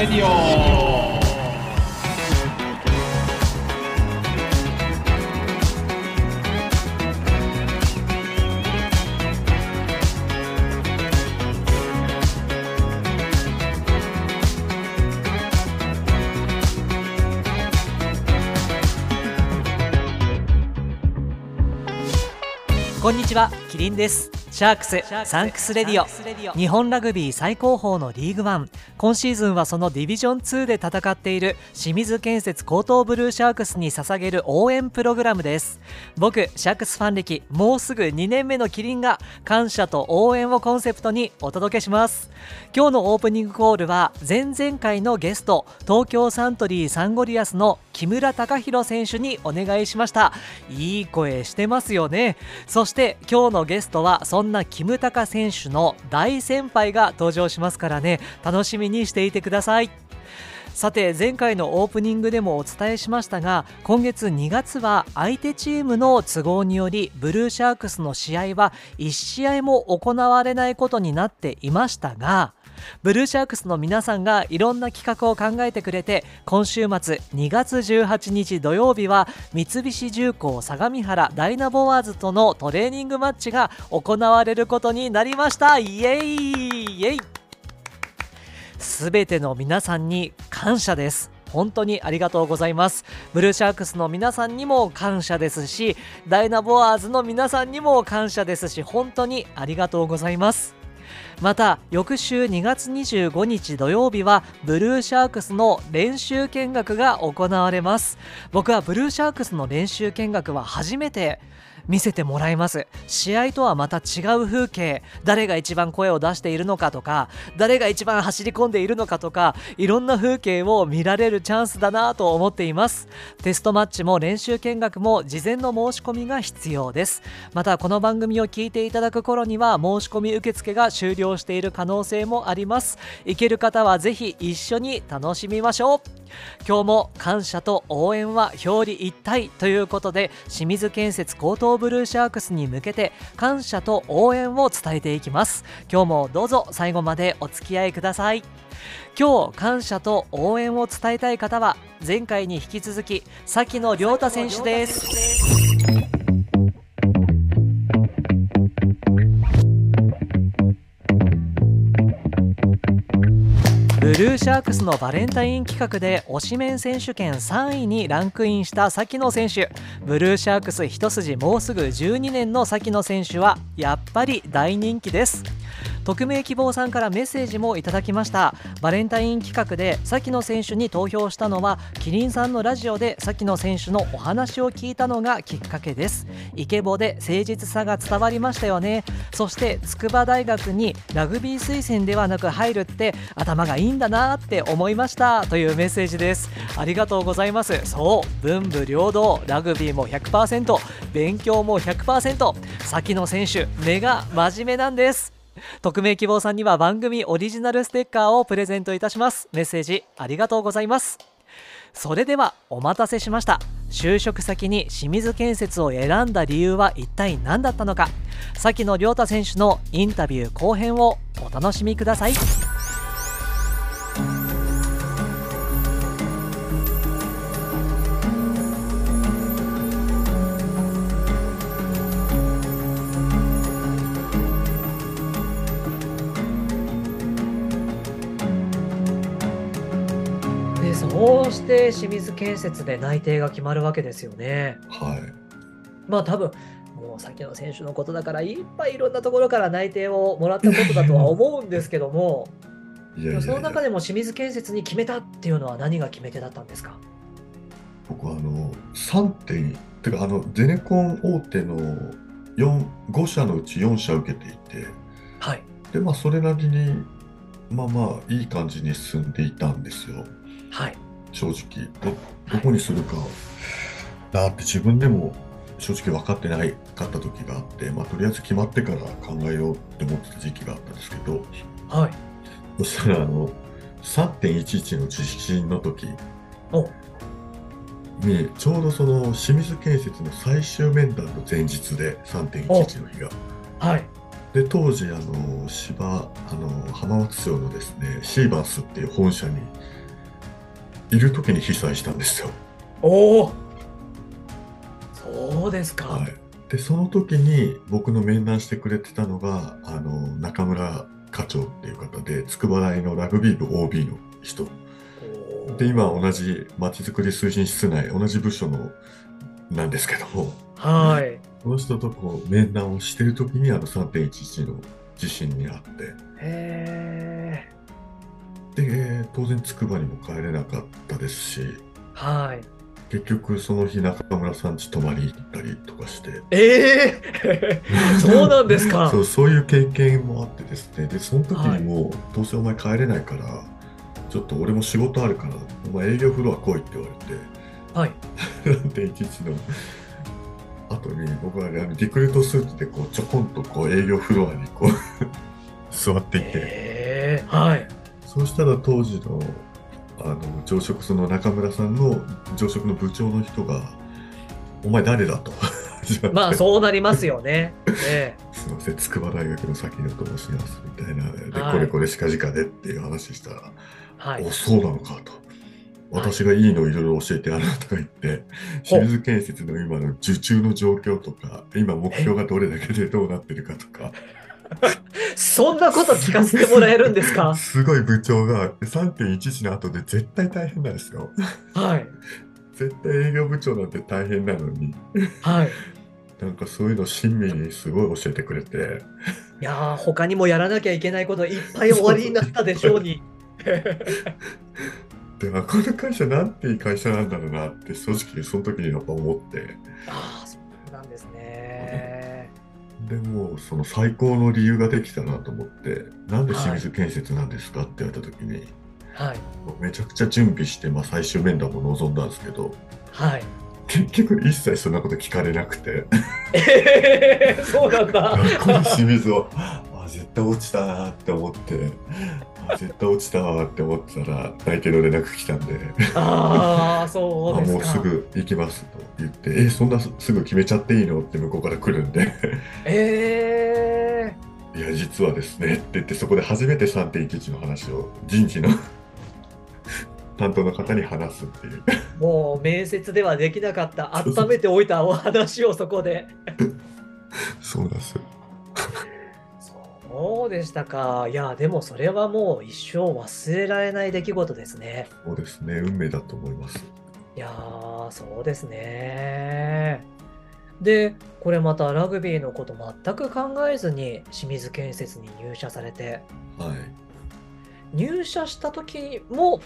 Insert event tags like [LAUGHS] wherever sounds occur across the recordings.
Radio。こんにちはキリンです。シャークス Thanks Radio。日本ラグビー最高峰のリーグワン。今シーズンはそのディビジョン2で戦っている清水建設高等ブルーシャークスに捧げる応援プログラムです。僕シャークスファン歴もうすぐ2年目のキリンが感謝と応援をコンセプトにお届けします。今日のオープニングコールは前々回のゲスト東京サントリーサンゴリアスの木村隆弘選手にお願いしました。いい声してますよね。そして今日のゲストはそんなキムタカ選手の大先輩が登場しますからね。楽しみにしていてください。さて前回のオープニングでもお伝えしましたが今月2月は相手チームの都合によりブルーシャークスの試合は1試合も行われないことになっていましたがブルーシャークスの皆さんがいろんな企画を考えてくれて今週末2月18日土曜日は三菱重工相模原ダイナボワーズとのトレーニングマッチが行われることになりました。イエイイエイ。すべての皆さんに感謝です。本当にありがとうございます。ブルーシャークスの皆さんにも感謝ですしダイナボワーズの皆さんにも感謝ですし本当にありがとうございます。また翌週2月25日土曜日はブルーシャークスの練習見学が行われます。僕はブルーシャークスの練習見学は初めて見せてもらいます。試合とはまた違う風景。誰が一番声を出しているのかとか誰が一番走り込んでいるのかとかいろんな風景を見られるチャンスだなと思っています。テストマッチも練習見学も事前の申し込みが必要です。またこの番組を聞いていただく頃には申し込み受付が終了している可能性もあります。行ける方はぜひ一緒に楽しみましょう。今日も感謝と応援は表裏一体ということで清水建設高等ブルーシャークスに向けて感謝と応援を伝えていきます。今日もどうぞ最後までお付き合いください。今日感謝と応援を伝えたい方は前回に引き続き先野亮太選手です。ブルーシャークスのバレンタイン企画で推しメン選手権3位にランクインした先野選手。ブルーシャークス一筋もうすぐ12年の先野選手はやっぱり大人気です。匿名希望さんからメッセージもいただきました。バレンタイン企画で崎野選手に投票したのはキリンさんのラジオで崎野選手のお話を聞いたのがきっかけです。イケボで誠実さが伝わりましたよね。そして筑波大学にラグビー推薦ではなく入るって頭がいいんだなって思いました。というメッセージです。ありがとうございます。そう文武両道ラグビーも100%勉強も100%崎野選手目が真面目なんです。[LAUGHS] 匿名希望さんには番組オリジナルステッカーをプレゼントいたします。メッセージありがとうございます。それではお待たせしました。就職先に清水建設を選んだ理由は一体何だったのか。先野亮太選手のインタビュー後編をお楽しみください。そうして清水建設で内定が決まるわけですよね。はい。まあ多分もう先の選手のことだからいっぱいいろんなところから内定をもらったことだとは思うんですけども。その中でも清水建設に決めたっていうのは何が決め手だったんですか？僕はあの3点てかあのゼネコン大手の4 5社のうち4社受けていて。はい。でまあそれなりにまあまあいい感じに進んでいたんですよ。はい正直。どどこにするか。なって自分でも正直分かってないかった時があって、まあ、とりあえず決まってから考えようって思ってた時期があったんですけど。はい。そしたらあの3.11の地震の時。お。にちょうどその清水建設の最終面談の前日で3.11の日が、はい。で当時あの芝あの浜松町のですねシーバースっていう本社にいる時に被災したんですよ。おおそうですか。はい、でその時に僕の面談してくれてたのがあの中村課長っていう方で筑波大のラグビー部 OB の人で今同じまちづくり推進室内同じ部署のなんですけどもはい。この人とこう面談をしてる時にあの3.11の地震にあってへえ。で当然筑波にも帰れなかったですしはい。結局その日中村さん家泊まり行ったりとかしてええ [LAUGHS] そうなんですか？[LAUGHS] そうそういう経験もあってですねでその時にも、どうせお前帰れないからちょっと俺も仕事あるからお前営業フロア来いって言わはい。[LAUGHS] れて3.11の後に僕はねあのリクルートスーツでこうちょこんとこう営業フロアにこう座っていてええはい。そうしたら当時のあの上職その中村さんの上職の部長の人が「お前誰だ?」と始まってまあそうなりますよね。えすみません、筑波大学の崎野と申しますみたいな、で、はいこれこれ近々でっていう話したら、えはいお、。そうなのかと。私がいいのいろいろ教えてやるとか言って、清水建設の今の受注の状況とか、今目標がどれだけでどうなってるかとか、[LAUGHS] そんなこと聞かせてもらえるんですか？[LAUGHS] すごい部長が3.11の後で絶対大変なんですよ。はい。絶対営業部長なんて大変なのに、はい。なんかそういうの親身にすごい教えてくれて、いやー他にもやらなきゃいけないこといっぱい終わりになったでしょうに。[LAUGHS] で、あこの会社なんていい会社なんだろうなって正直その時にやっぱ思って、ああ、そうなんですね。でもその最高の理由ができたなと思ってなんで清水建設なんですか？って言われた時に、はい。めちゃくちゃ準備して、まあ、最終面談も臨んだんですけどはい。結局一切そんなこと聞かれなくてえー、そうだ。この清水をあ絶対落ちたなって思って。あ絶対落ちたわって思ってたら内定の連絡来たんで。ああ、あそうですか。もうすぐ行きますと言って。えそんなすすぐ決めちゃっていいのって向こうから来るんで。えいや実はですねって言ってそこで初めて3.11の話を人事の [LAUGHS] 担当の方に話すっていう。ー、もう面接ではできなかった、温めておいたお話をそこで。そうなんですよそうでしたか。いや、でもそれはもう一生忘れられない出来事ですね。そうですね運命だと思いますいやー、そうですね。で、これまたラグビーのこと全く考えずに清水建設に入社されて、はい入社した時も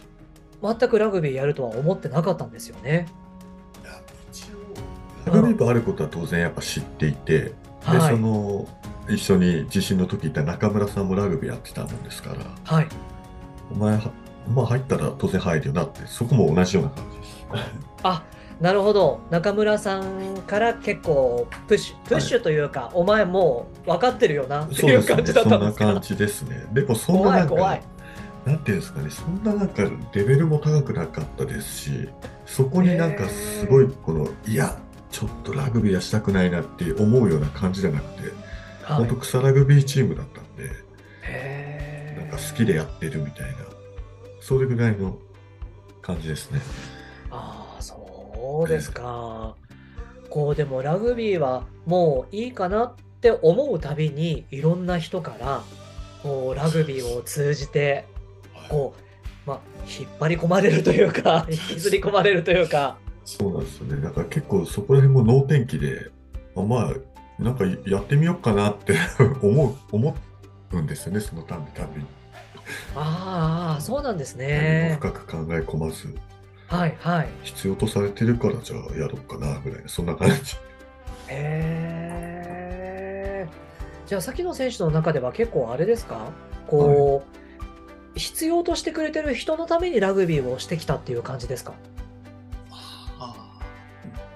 全くラグビーやるとは思ってなかったんですよね。いや一応ラグビー部あることは当然やっぱ知っていて、ではいその一緒に地震の時いた中村さんもラグビーやってたもんですからはい。お前はまあ入ったら当然入るよなってそこも同じような感じですあなるほど。中村さんから結構プッシュ、プッシュというか、お前もう分かってるよなっていう感じだったんですかそんな感。じですねでもそんな怖ないんか。なんていうんですかね、そんななんかレベルも高くなかったですし、そこになんかすごいこの、いや、ちょっとラグビーはしたくないなって思うような感じじゃなくて、はい本当草ラグビーチームだったんで、なんか好きでやってるみたいな、それぐらいの感じですね。ああ、そうですか。こうでもラグビーはもういいかなって思うたびにいろんな人からこうラグビーを通じてこう、まあ、引っ張り込まれるというか [LAUGHS] 引きずり込まれるというかそうなんですよね。だから結構そこら辺も能天気で、あまあ、なんかやってみようかなって [LAUGHS] 思う、思うんですよね、そのたびたび。に。ああそうなんです何ねも深く考え込まず。はいはい。必要とされてるからじゃあやろうかなぐらいなそんな感じ。へえじゃあ先の選手の中では結構あれですか？こう、必要としてくれてる人のためにラグビーをしてきたっていう感じですか？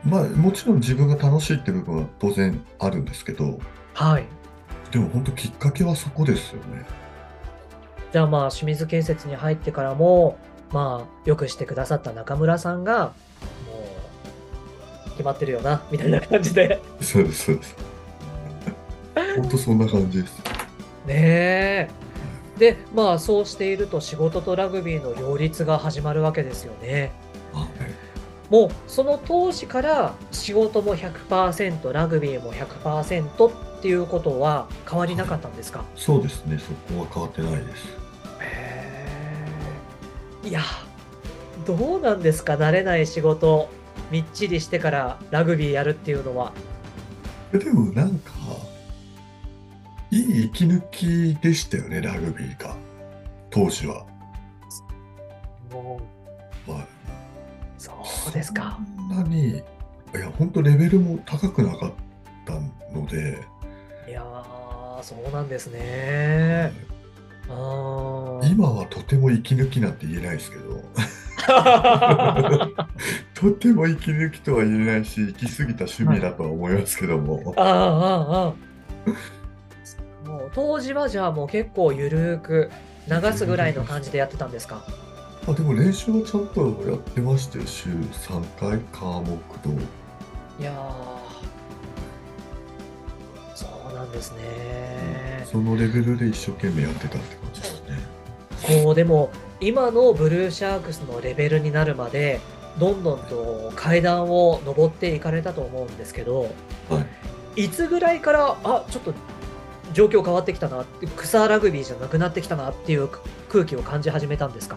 まあもちろん自分が楽しいって部分は当然あるんですけどはいでも本当きっかけはそこですよねじゃあまあ清水建設に入ってからもまあよくしてくださった中村さんがもう決まってるよなみたいな感じでそうですそうです本当そんな感じです。ねえ。で、まあそうしていると仕事とラグビーの両立が始まるわけですよね。はい。もうその当時から仕事も100%、ラグビーも100%っていうことは変わりなかったんですか？そうですね、そこは変わってないです。へえ。いや、どうなんですか？慣れない仕事、みっちりしてからラグビーやるっていうのは。でもなんか、いい息抜きでしたよね、ラグビーが。当時は。はい。そうですか。そんなに、いや、本当レベルも高くなかったので、いやー、そうなんですね。あー。今はとても息抜きなんて言えないですけど、[LAUGHS] とても息抜きとは言えないし、行き過ぎた趣味だとは思いますけども、[LAUGHS] ああ、ああ、[LAUGHS] 当時はじゃあもう結構ゆるーく流すぐらいの感じでやってたんですか？あでも練習はちゃんとやってましたよ、週3回、科目と。いやー、そうなんですね。そのレベルで一生懸命やってたって感じですね。こうでも今のブルーシャークスのレベルになるまでどんどんと階段を上っていかれたと思うんですけどはい。いつぐらいからあちょっと状況変わってきたな草ラグビーじゃなくなってきたなっていう空気を感じ始めたんですか？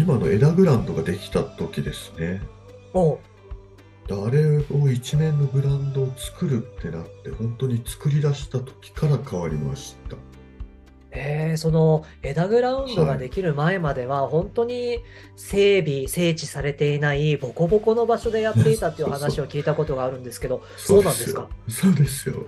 今のエダグランドができた時ですね。おうあれを一面のグラウンドを作るってなって、本当に作り出した時から変わりました。えー、その枝グラウンドができる前までは本当に整備整地されていないボコボコの場所でやっていたっていう話を聞いたことがあるんですけどそうなんですか？よそうですよ。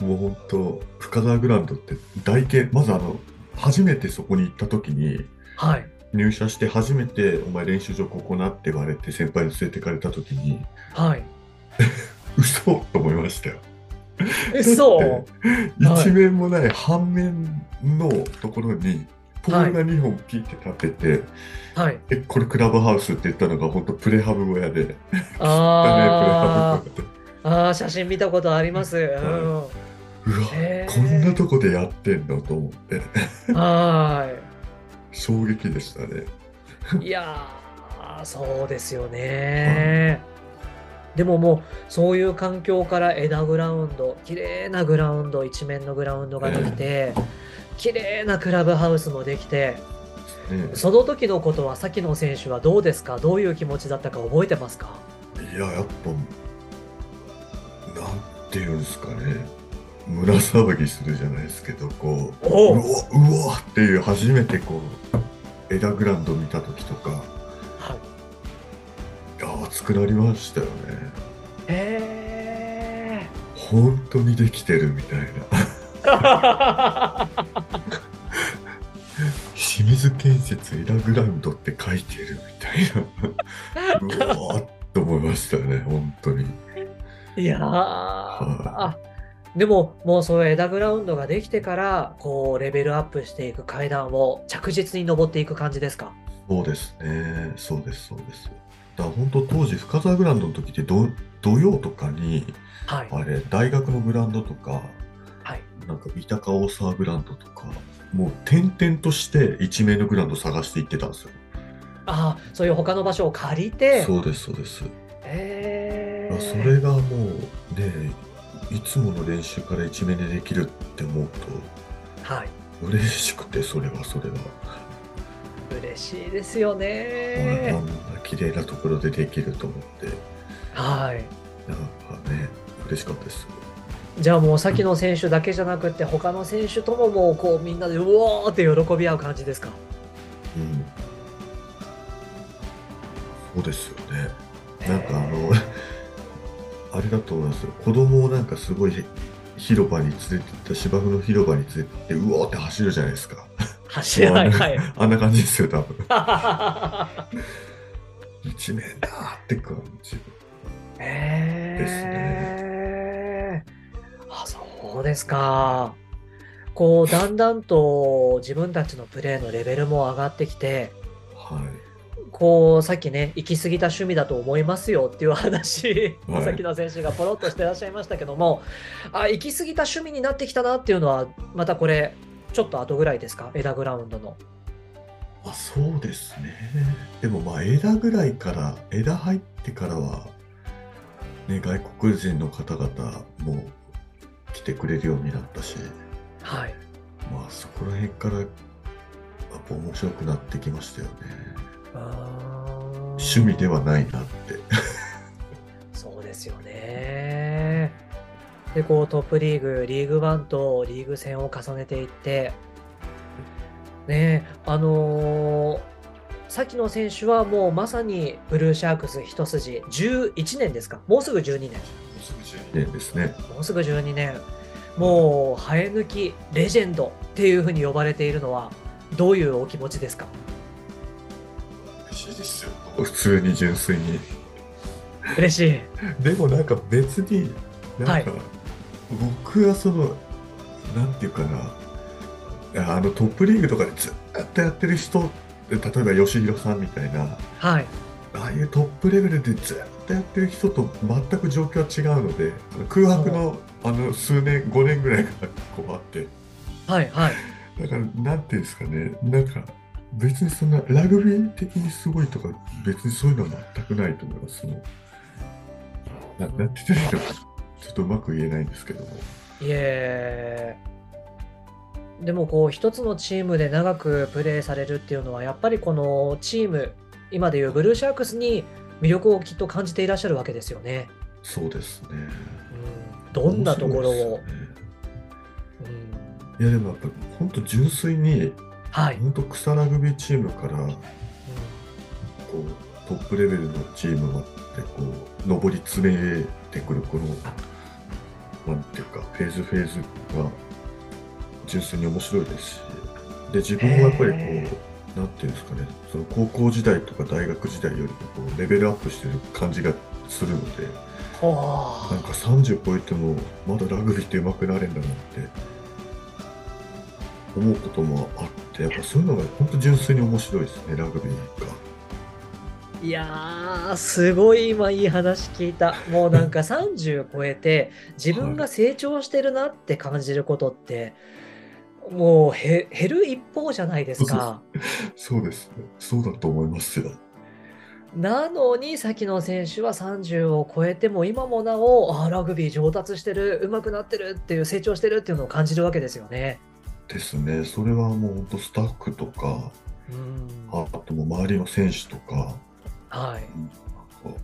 もう本当、深沢グラウンドって台形、まずあの、初めてそこに行った時に、はい入社して初めて、お前練習場ここなって言われて、先輩に連れてかれた時に、はい。[LAUGHS] 嘘と思いましたよ。えそうだって一面もない半面のところに、ポールが2本ピッて立てて、はい。え、これクラブハウスって言ったのが本当プレハブ小屋で、だね、プレあハブ小屋あー写真見たことあります、うん、うわ、こんなとこでやってんのと思って、は衝撃でしたね。ーいいやーそうですよね、でももうそういう環境から枝グラウンド綺麗なグラウンド一面のグラウンドができて綺麗なクラブハウスもできてねその時のことは崎野選手はどうですか？どういう気持ちだったか覚えてますか？いや、やっぱ、なんていうんですかね、胸騒ぎするじゃないですけど、こう、おううわ、うわっていう、初めてこう、枝グラウンド見た時とか、はい熱くなりましたよね。へ本当にできてるみたいな。ー [LAUGHS] 清水建設枝グラウンドって書いてるみたいな。うわーっと思いましたね、本当に。いやーあでももうそういう枝グラウンドができてからこうレベルアップしていく階段を着実に登っていく感じですか？そうですね、そうです、そうです。だ本当当時、深沢グラウンドの時って土土曜とかに、はいあれ、大学のグラウンドとか、はいなんか三鷹大沢グラウンドとか、もう転々として一面のグラウンド探して行ってたんですよ。ああそういう他の場所を借りて？そうです、そうです。へーそれがもうね、いつもの練習から一面でできるって思うはいと、嬉しくて、それはそれは。嬉しいですよあねんな綺麗なところでできると思って、はいなんかね、嬉しかったです。じゃあもう崎野選手だけじゃなくて他の選手とももうこうみんなでうおーって喜び合う感じですか？うん。そうですよね。なんかあのあれだと思いますよ。子供をなんかすごい広場に連れてった芝生の広場に連れてって、うおーって走るじゃないですか。走れない [LAUGHS] はいあんな感じですよ、多分。[LAUGHS] 一面だーって感じ。へえ。あ、そうですか。こう、だんだんと自分たちのプレーのレベルも上がってきて、はい。こうさっきね行き過ぎた趣味だと思いますよっていう話、はいさっきの選手がポロッとしてらっしゃいましたけどもあ行き過ぎた趣味になってきたなっていうのはまたこれちょっと後ぐらいですか？枝グラウンドの。あそうですね。でもまあ枝ぐらいから、枝入ってからは、ね、外国人の方々も来てくれるようになったし、はいまあそこら辺からやっぱ面白くなってきましたよね。趣趣味ではないなって。そうですよね。でこうトップリーグリーグワンとリーグ戦を重ねていってねあのーさっきの選手はもうまさにブルーシャークス一筋11年ですか？もうすぐ12年年ですね。もうすぐ12年もう生え抜きレジェンドっていうふうに呼ばれているのはどういうお気持ちですか？ですよ。普通に純粋に。嬉しい。でもなんか別に、なんか、僕はその、なんていうかな、あのトップリーグとかでずっとやってる人、例えば吉弘さんみたいな、はい。ああいうトップレベルでずっとやってる人と全く状況は違うので、空白のあの数年、5年ぐらいがこうあって、はいはい。だから、なんていうんですかね、なんか、別にそんなラグビー的にすごいとか、別にそういうのは全くないと思います。そのななんて言ったらいいのか、ちょっとうまく言えないんですけども。いえでもこう一つのチームで長くプレーされるっていうのはやっぱりこのチーム今でいうブルーシャークスに魅力をきっと感じていらっしゃるわけですよね。そうですね。うん、どんなところを、ねうんいや、でもやっぱ、本当純粋に、はい、本当草ラグビーチームから、こう、トップレベルのチームまで、こう、上り詰めてくる、この、なんていうか、フェーズフェーズが、純粋に面白いですし、で、自分もやっぱりこへう、なんていうんですかね、その高校時代とか大学時代よりもこうレベルアップしてる感じがするので、ほなんか30超えてもまだラグビーって上手くなれんだなって思うこともあって、やっぱそういうのが本当純粋に面白いですね、ラグビーが。ういやーすごい今いい話聞いたもうなんか30超えて自分が成長してるなって感じることって、もうへ減る一方じゃないですか。そうですね、そうだと思いますよ。なのに、先の選手は30を超えても、今もなお、あーラグビー上達してる、上手くなってるっていう、成長してるっていうのを感じるわけですよね。ですね、それはもう本当スタッフとか、うん。ああともう周りの選手とか、はい。なんか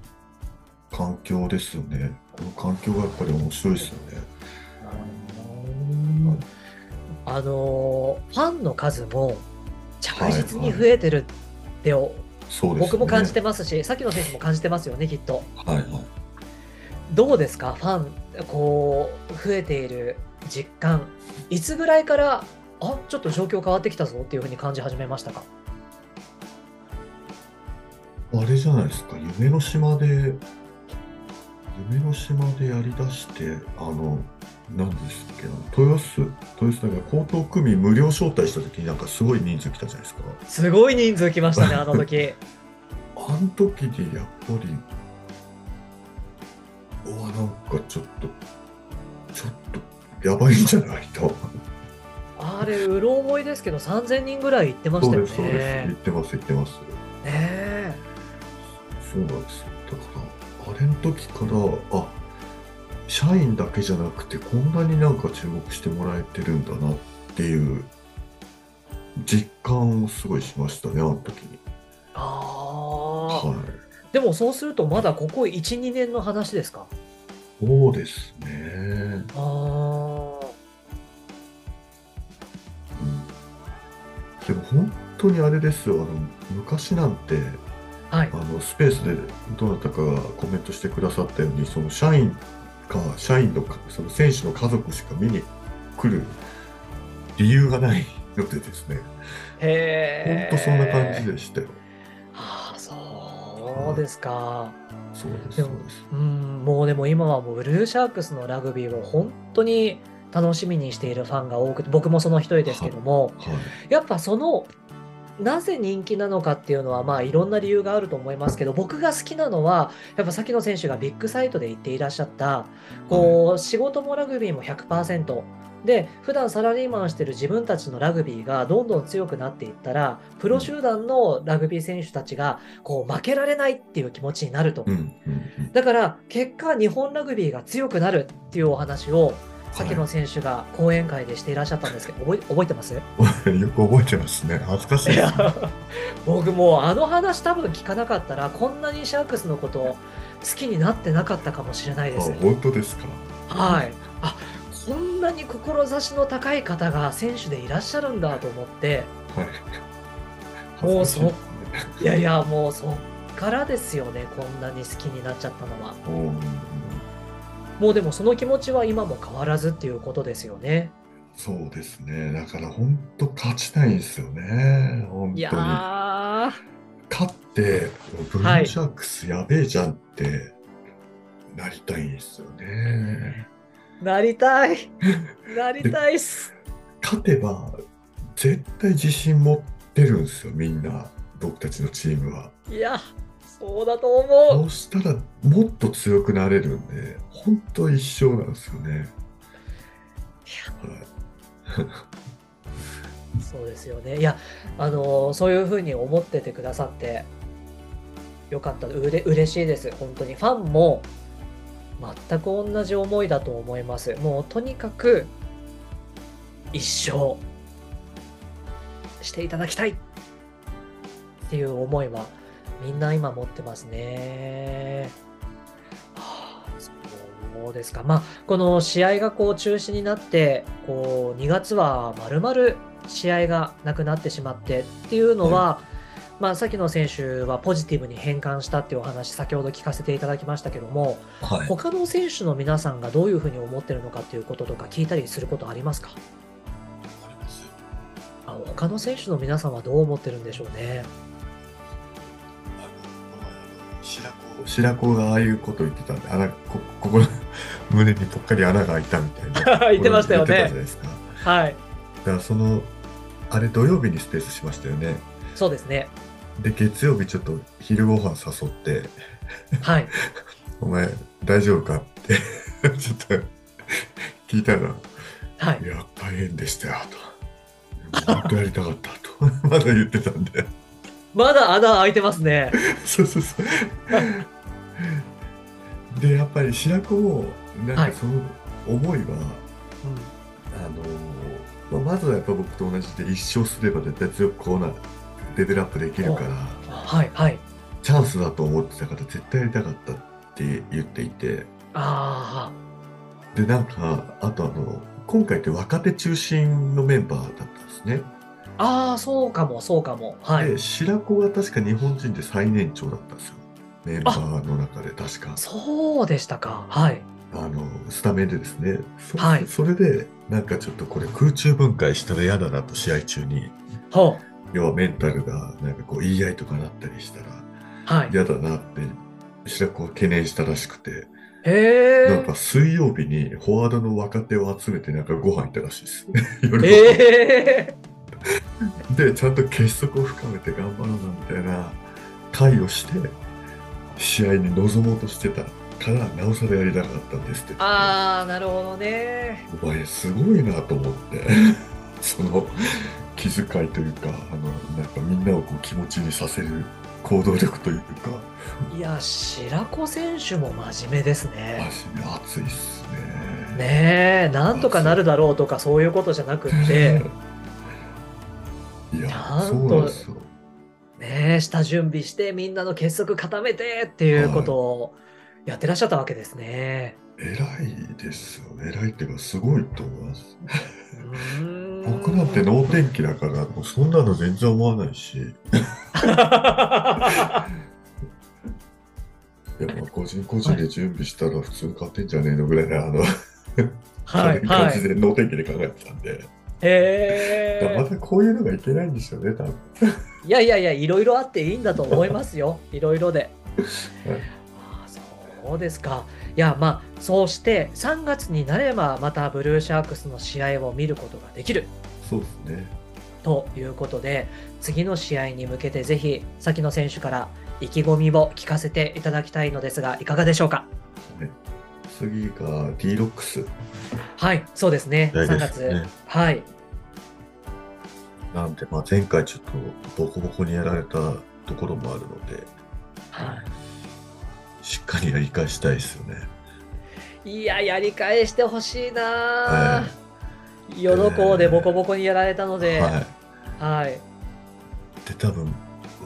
環境ですよね。この環境がやっぱり面白いですよね。あのーファンの数も着実に増えてるって、そうですね。僕も感じてますし、さっきの選手も感じてますよね、きっと。はいはい。どうですか、ファン、こう、増えている実感、いつぐらいから、あちょっと状況変わってきたぞっていうふうに感じ始めましたか？あれじゃないですか、夢の島で、夢の島でやりだして、あの、何ですっけ、豊洲、豊洲だから江東区民無料招待した時になんかすごい人数来たじゃないですか。すごい人数来ましたね、[LAUGHS] あの時。あの時にやっぱり、うわ、なんかちょっと、ちょっと、やばいんじゃないと。あれ、うろ覚えですけど、3000人ぐらい行ってましたよそうです、そうです。言っね。てます、言ってます。ねえそうなんですよ。だから、あれの時から、あ、社員だけじゃなくて、こんなになんか注目してもらえてるんだなっていう実感をすごいしましたね、あの時に。ああ、はい。でもそうすると、まだここ1、2年の話ですか？そうですね。ああ、でも本当にあれですよ、あの昔なんて、はいあ。のスペースでどなたかがコメントしてくださったように、その社員か、社員のか、その選手の家族しか見に来る理由がないのでですね。本当そんな感じでしたよ。ああ、そうですか。そうです、でもそうです。うん、もうでも今はもうブルーシャークスのラグビーを本当に楽しみにしているファンが多くて、僕もその一人ですけども、はい。やっぱそのなぜ人気なのかっていうのは、まあ、いろんな理由があると思いますけど、僕が好きなのは、やっぱ崎野選手がビッグサイトで言っていらっしゃった、こう、仕事もラグビーも100%。で、普段サラリーマンしてる自分たちのラグビーがどんどん強くなっていったら、プロ集団のラグビー選手たちが、こう、負けられないっていう気持ちになるとだから、結果、日本ラグビーが強くなるっていうお話を、崎野選手が講演会でしていらっしゃったんですけど、覚え覚えてます？[LAUGHS] よく覚えてますね。恥ずかしいね。や [LAUGHS] 僕もうあの話多分聞かなかったらこんなにシャークスのことを好きになってなかったかもしれないあです。本当ですか？はい。あこんなに志の高い方が選手でいらっしゃるんだと思ってはい。もう恥ずかしいですねいやいやもうそっからですよねこんなに好きになっちゃったのは。もうでもその気持ちは今も変わらずっていうことですよね。そうですね。だから本当勝ちたいんですよね。本いや当に。ー勝って、ブルーシャークスやべえじゃんってなりたいんですよね。なりたい [LAUGHS] なりたいっす。勝てば絶対自信持ってるんですよ、みんな。僕たちのチームは。いやそうだと思う。そうしたらもっと強くなれるんで、本当一生なんですよね。はい [LAUGHS] そうですよね。いや、あのーそういうふうに思っててくださって、よかった。うれ嬉しいです。本当に。ファンも、全く同じ思いだと思います。もう、とにかく、一生、していただきたいっていう思いは、みんな今持ってますね。はあそうですか。まあ、この試合がこう中止になって、こう2月はまるまる試合がなくなってしまってっていうのは、まあ、さっきの選手はポジティブに変換したっていうお話、先ほど聞かせていただきましたけども、はい。他の選手の皆さんがどういうふうに思ってるのかっていうこととか聞いたりすることありますか？ありますあ他の選手の皆さんはどう思ってるんでしょうね。白子白子がああいうこと言ってたんで、穴こここの [LAUGHS] 胸にぽっかり穴が開いたみたいな。[LAUGHS] 言ってましたよね言ってたじゃないですか。だはい。からその、あれ土曜日にスペースしましたよね。そうですね。で、月曜日ちょっと昼ご飯誘って、はい。[LAUGHS] お前大丈夫かってちょっと聞いたら、はいい。や、大変でしたよ、と。本当やりたかったと。まだ言ってたんで。まだ穴開いてますね。[LAUGHS] そうそうそう。で、やっぱり白子も、なんはいかその思いは、うんあのまあまずはやっぱ僕と同じで一生すれば絶対強くこうなレベルアップできるから、はい。はい。チャンスだと思ってたから絶対やりたかったって言っていて、あで、なんか、あとあの、今回って若手中心のメンバーだったんですね。あ。ああ、そうかも、そうかも。はい。で、白子が確か日本人で最年長だったんですよ。メンバーの中で確か。そうでしたか。はい。あの、スタメンでですね。そはいそれで、なんかちょっとこれ空中分解したら嫌だなと試合中に。ほ要はメンタルがなんかこう言い合いとかなったりしたらう。はい。嫌だなって白子は懸念したらしくて、へえ。なんか水曜日にフォワードの若手を集めてなんかご飯行ったらしいです。[LAUGHS] 夜ご飯ええ。で、ちゃんと結束を深めて頑張ろうなみたいな会をして、試合に臨もうとしてたから、なおさらやりたかったんですって。ああ、なるほどね。お前すごいなと思って、[LAUGHS] その気遣いというか、あの、なんかみんなをこう気持ちにさせる行動力というか、いや、白子選手も真面目ですね。熱いっすね。ねえ、なんとかなるだろうとかそういうことじゃなくって、[LAUGHS] いやちゃん、とそうなんですよ。ねえ、下準備してみんなの結束固めてっていうことをやってらっしゃったわけですね。偉いですよね。偉いっていうか、すごいと思います。僕なんて能天気だから、もうそんなの全然思わないし、[LAUGHS] いや、まあ個人個人で準備したら普通に勝ってんじゃねえのぐらいな、あの、はい軽いはい。感じで能天気で考えてたんで、だからへえ。またこういうのがいけないんですよね、多分。いやいやいや、いろいろあっていいんだと思いますよ。[LAUGHS] いろいろで。ああそうですか。いや、まあ、そうして3月になればまたブルーシャークスの試合を見ることができる。そうですね。ということで次の試合に向けてぜひ先野選手から意気込みを聞かせていただきたいのですがいかがでしょうか？次が D ロックスはいそうですね試合3月はいなんで、まあ、前回ちょっとボコボコにやられたところもあるのではい。しっかりやり返したいですよね。いや、やり返してほしいなはぁ。ヨドコでボコボコにやられたので、はい。はい。で多分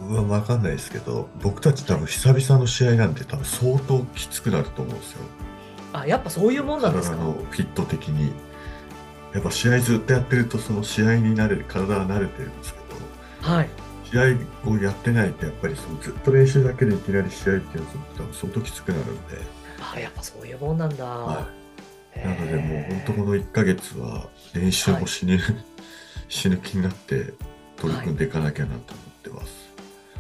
うわ分かんないですけど僕たち多分久々の試合なんで多分相当きつくなると思うんですよ。あ、やっぱそういうもんなんですか？体のフィット的にやっぱ試合ずっとやってるとその試合に慣れる体は慣れてるんですけどはい。試合をやってないとやっぱりそのずっと練習だけでいきなり試合っていうのは多分相当きつくなるんで、あ、やっぱそういうもんなんだ。はい、へなのでもう本当ーこの1ヶ月は練習も死ぬ、[LAUGHS] 死ぬ気になって取り組んでいかなきゃなと思ってます。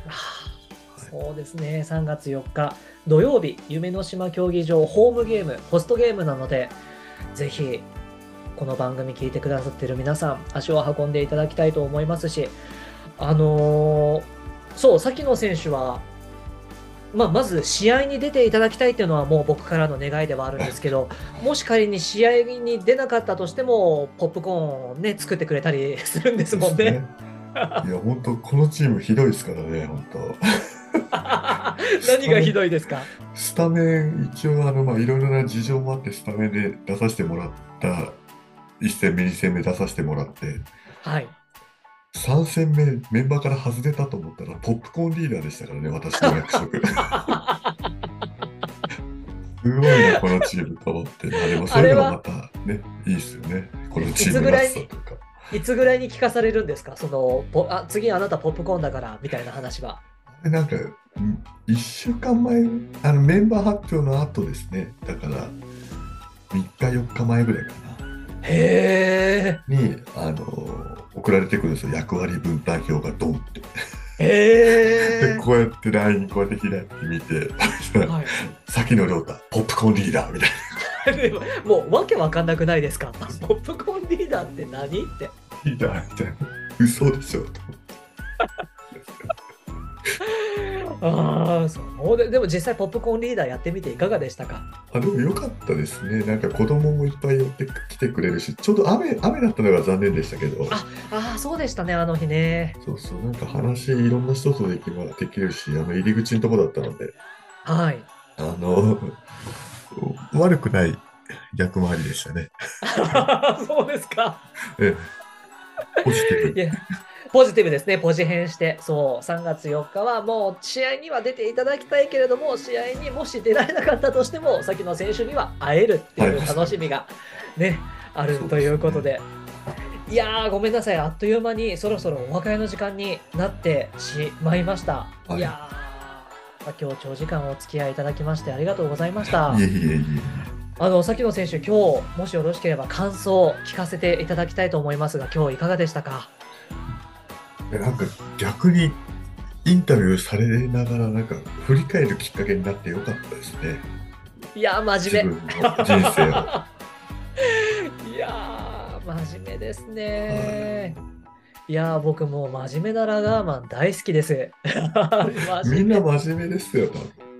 あーそうですね。3月4日土曜日、夢の島競技場ホームゲーム、ホストゲームなので、ぜひこの番組聞いてくださってる皆さん、足を運んでいただきたいと思いますし、あのーそう、崎野選手は、まあ、まず試合に出ていただきたいっていうのはもう僕からの願いではあるんですけど、[LAUGHS] もし仮に試合に出なかったとしても、ポップコーンをね、作ってくれたりするんですもんね。いや本当このチームひどいですからね本当。[LAUGHS] 何がひどいですか？スタメン一応あのまあいろいろな事情もあってスタメンで出させてもらった1戦目2戦目出させてもらってはい。3戦目メンバーから外れたと思ったらポップコーンリーダーでしたからね私の役職 [LAUGHS] すごいなこのチームと思って。まあでもそういうのがまたねいいですよね。このチームらしさとか。いつぐらいに聞かされるんですか？そのポあ次あなたポップコーンだからみたいな話は。でなんか1週間前あのメンバー発表の後ですね。だから3日4日前ぐらいかなへにあの送られてくるんですよ役割分担表がドンって。え。へ [LAUGHS] でこうやって LINE こうやって開いてみてえ。はい。[LAUGHS] 先の亮太ポップコーンリーダーみたい [LAUGHS] でももうわけわかんなくないですか？ポップコーンリーダーって何って。なリーダーみたいな嘘でしょと思ってああ、そうで。でも実際ポップコーンリーダーやってみていかがでしたか？あでもよかったですねなんか子供もいっぱい寄ってきてくれるしちょうど雨雨だったのが残念でしたけどあああ、そうでしたね、あの日ね。そうそうなんか話いろんな人とでき,、ま、できるしあの入り口のとこだったのではい。あの悪くない役回りでしたね [LAUGHS] そうですか。ええポジティブいやポジティブですね、ポジ編して、そう、3月4日はもう試合には出ていただきたいけれども、試合にもし出られなかったとしても、先の選手には会えるっていう楽しみがね、あるということで。いやー、ごめんなさい、あっという間にそろそろお別れの時間になってしまいました。はい。い、やー、今日長時間お付き合いいただきましてありがとうございました。いえいえいえあの、崎野選手、今日、もしよろしければ感想を聞かせていただきたいと思いますが、今日いかがでしたか？でなんか逆にインタビューされながらなんか振り返るきっかけになってよかったですねいやー、真面目。自分の人生を [LAUGHS] いやー、真面目ですね。いやー、僕もう真面目なラガーマン大好きです。真 [LAUGHS] みんな真面目ですよ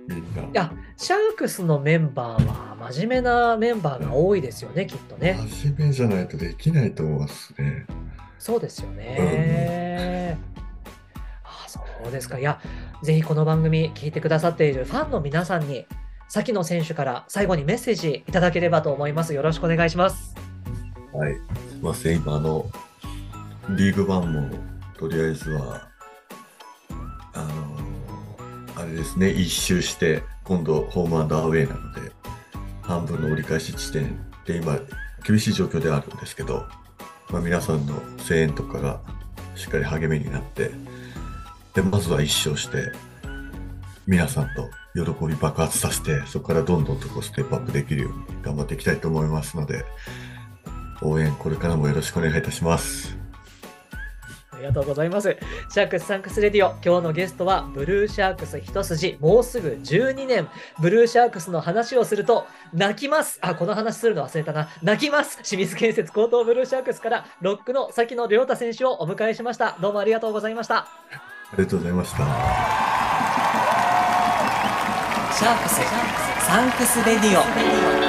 みんないや、シャークスのメンバーは真面目なメンバーが多いですよね、きっとね。真面目じゃないとできないと思いますねそうですよね。あそうですか。いや、ぜひこの番組聞いてくださっているファンの皆さんに、先の選手から最後にメッセージいただければと思います。よろしくお願いします。はいすいません今あのリーグワンもとりあえずはあのあれですね一周して今度ホームアンドアウェイなので半分の折り返し地点で今厳しい状況ではあるんですけど、まあ、皆さんの声援とかがしっかり励みになってでまずは1勝して皆さんと喜び爆発させてそこからどんどんとこうステップアップできるように頑張っていきたいと思いますので応援これからもよろしくお願いいたします。りがとうございます。シャークス Thanks Radio、今日のゲストは、ブルーシャークス一筋、もうすぐ12年、ブルーシャークスの話をすると、泣きます。あ、この話するの忘れたな。泣きます。清水建設江東ブルーシャークスから、ロックの崎野諒太選手をお迎えしました。どうもありがとうございました。ありがとうございました。シャークスサンクスレディオ。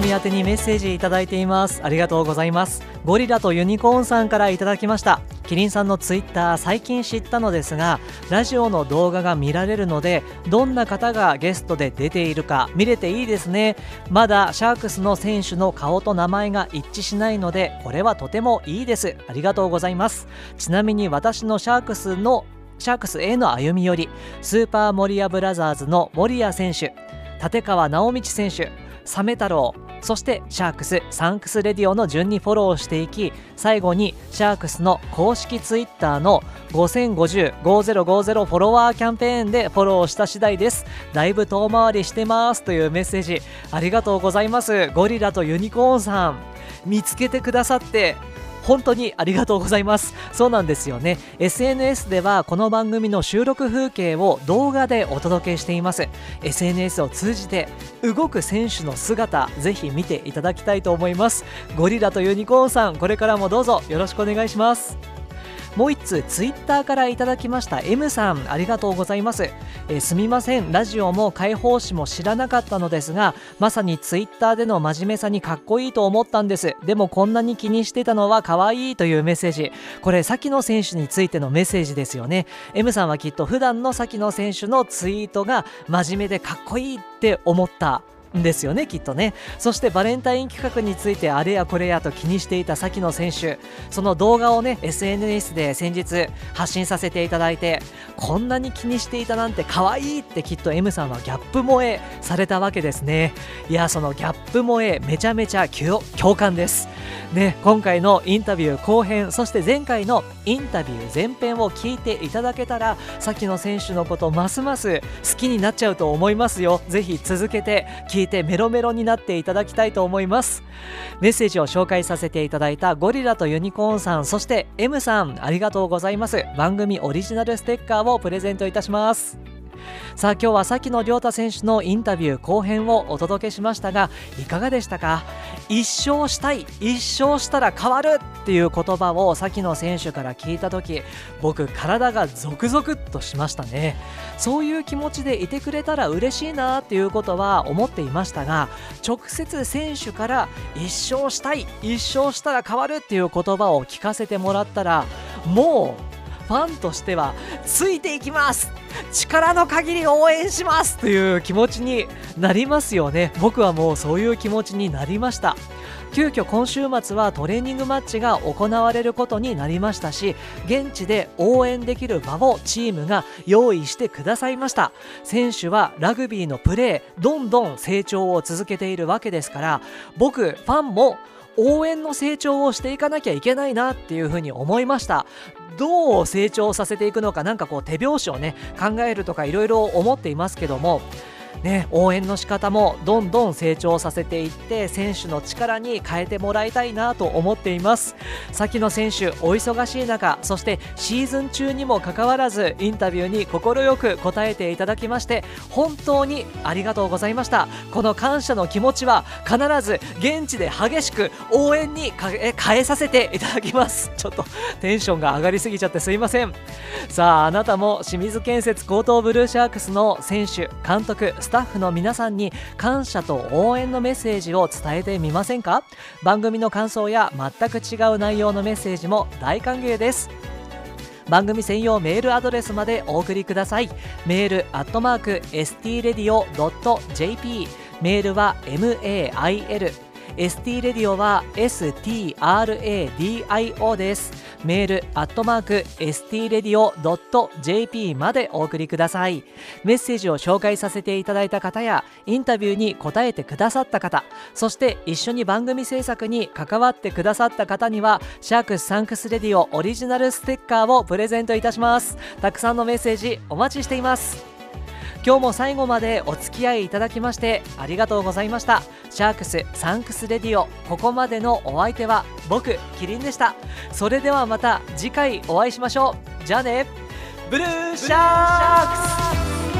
組宛てにメッセージいただいています。ありがとうございます。ゴリラとユニコーンさんからいただきました。キリンさんのツイッター最近知ったのですがラジオの動画が見られるのでどんな方がゲストで出ているか見れていいですね。まだシャークスの選手の顔と名前が一致しないのでこれはとてもいいです。ありがとうございます。ちなみに私のシャークスのシャークスへの歩み寄りスーパーモリアブラザーズの森谷選手立川直道選手サメ太郎そしてシャークスサンクスレディオの順にフォローしていき最後にシャークスの公式ツイッターの5050-5050フォロワーキャンペーンでフォローした次第です。だいぶ遠回りしてます。というメッセージ。ありがとうございます。ゴリラとユニコーンさん。見つけてくださって。本当にありがとうございます。そうなんですよね。SNS ではこの番組の収録風景を動画でお届けしています。SNS を通じて動く選手の姿ぜひ見ていただきたいと思います。ゴリラとユニコーンさんこれからもどうぞよろしくお願いします。もう一通ツイッターからいただきました M さんありがとうございます、えーすみません。ラジオも解放誌も知らなかったのですがまさにツイッターでの真面目さにかっこいいと思ったんです。でもこんなに気にしてたのは可愛いというメッセージ。これ先野選手についてのメッセージですよね。M さんはきっと普段の先野選手のツイートが真面目でかっこいいって思った。ですよねきっとね。そしてバレンタイン企画についてあれやこれやと気にしていた先野選手。その動画をね SNS で先日発信させていただいてこんなに気にしていたなんて可愛いってきっと M さんはギャップ萌えされたわけですね。いやそのギャップ萌えめちゃめちゃ共感です。ね今回のインタビュー後編そして前回のインタビュー前編を聞いていただけたら先野選手のことますます好きになっちゃうと思いますよ。ぜひ続けて聞い。てメロメロになっていただきたいと思います。メッセージを紹介させていただいたゴリラとユニコーンさんそして M さんありがとうございます。番組オリジナルステッカーをプレゼントいたします。さあ今日は先の亮太選手のインタビュー後編をお届けしましたがいかがでしたか？一生したい一生したら変わるっていう言葉を先の選手から聞いた時僕体がゾクゾクっとしましたね。そういう気持ちでいてくれたら嬉しいなっていうことは思っていましたが直接選手から一生したい一生したら変わるっていう言葉を聞かせてもらったらもうファンとしてはついていきます。力の限り応援します。という気持ちになりますよね。僕はもうそういう気持ちになりました。急遽今週末はトレーニングマッチが行われることになりましたし現地で応援できる場をチームが用意してくださいました。選手はラグビーのプレーどんどん成長を続けているわけですから僕ファンも応援の成長をしていかなきゃいけないなっていうふうに思いました。どう成長させていくのかなんかこう手拍子をね考えるとかいろいろ思っていますけどもね、応援の仕方もどんどん成長させていって選手の力に変えてもらいたいなと思っています。先の選手お忙しい中そしてシーズン中にもかかわらずインタビューに快く答えていただきまして本当にありがとうございました。この感謝の気持ちは必ず現地で激しく応援に変えさせていただきます。ちょっとテンションが上がりすぎちゃってすいません。さああなたも清水建設高等ブルーシャークスの選手監督スタッフの皆さんに感謝と応援のメッセージを伝えてみませんか？番組の感想や全く違う内容のメッセージも大歓迎です。番組専用メールアドレスまでお送りください。メールアットマーク STRadio.jp メールは mail ST レディオは STRADIO です。メールアットマーク STRadio.jp までお送りください。メッセージを紹介させていただいた方やインタビューに答えてくださった方そして一緒に番組制作に関わってくださった方にはシャークスサンクスレディオオリジナルステッカーをプレゼントいたします。たくさんのメッセージお待ちしています。今日も最後までお付き合いいただきましてありがとうございました。シャークスサンクスレディオここまでのお相手は僕キリンでした。それではまた次回お会いしましょう。じゃあね。ブルーシャークス。